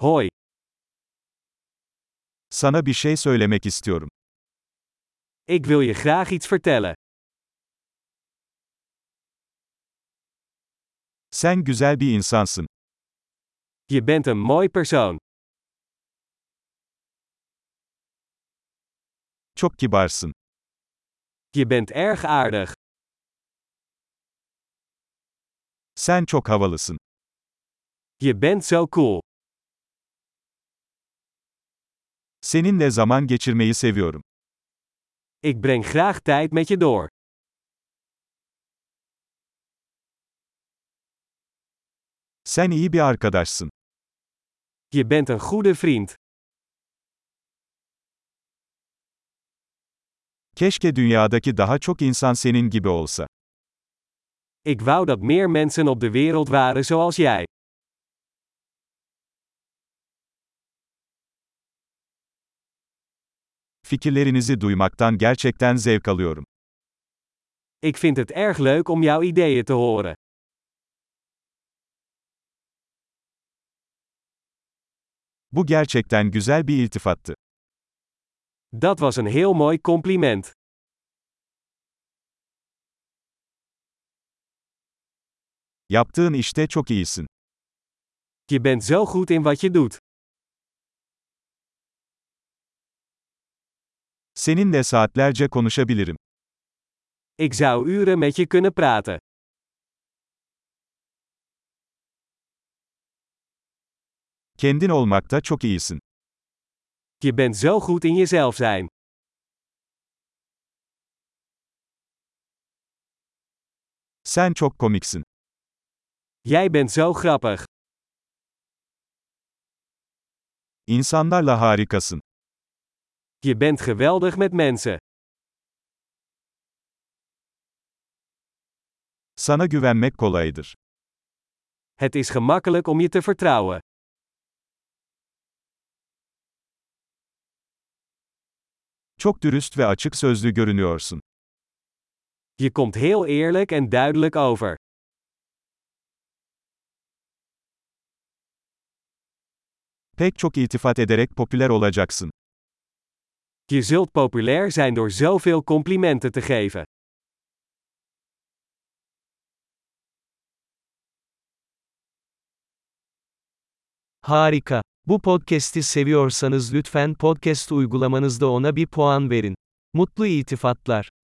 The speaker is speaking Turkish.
Hoi, Sana bir şey söylemek istiyorum. ik wil je graag iets vertellen. Sen güzel bir insansın. Je bent een mooi persoon. Çok kibarsın. Je bent erg aardig. Sen çok havalısın. Je bent zo cool. Seninle zaman geçirmeyi seviyorum. Ik breng graag tijd met je door. Sen iyi bir arkadaşsın. Je bent een goede vriend. Keşke dünyadaki daha çok insan senin gibi olsa. Ik wou dat meer mensen op de wereld waren zoals jij. Fikirlerinizi duymaktan gerçekten zevk alıyorum. Ik vind het erg leuk om jouw ideeën te horen. Bu gerçekten güzel bir iltifattı. Dat was een heel mooi compliment. Yaptığın işte çok iyisin. Je bent zo goed in wat je doet. Seninle saatlerce konuşabilirim. Ik zou uren met je kunnen praten. Kendin olmakta çok iyisin. Je bent zo goed in jezelf zijn. Sen çok komiksin. Jij bent zo grappig. İnsanlarla harikasın. Je bent geweldig met mensen. Sana güvenmek kolaydır. Het is gemakkelijk om je te vertrouwen. Çok dürüst ve açık sözlü görünüyorsun. Je komt heel eerlijk en duidelijk over. Pek çok iltifat ederek popüler olacaksın. Je zult populair zijn door zoveel complimenten te geven. Harika. Bu podcast'i seviyorsanız lütfen podcast uygulamanızda ona bir puan verin. Mutlu iltifatlar.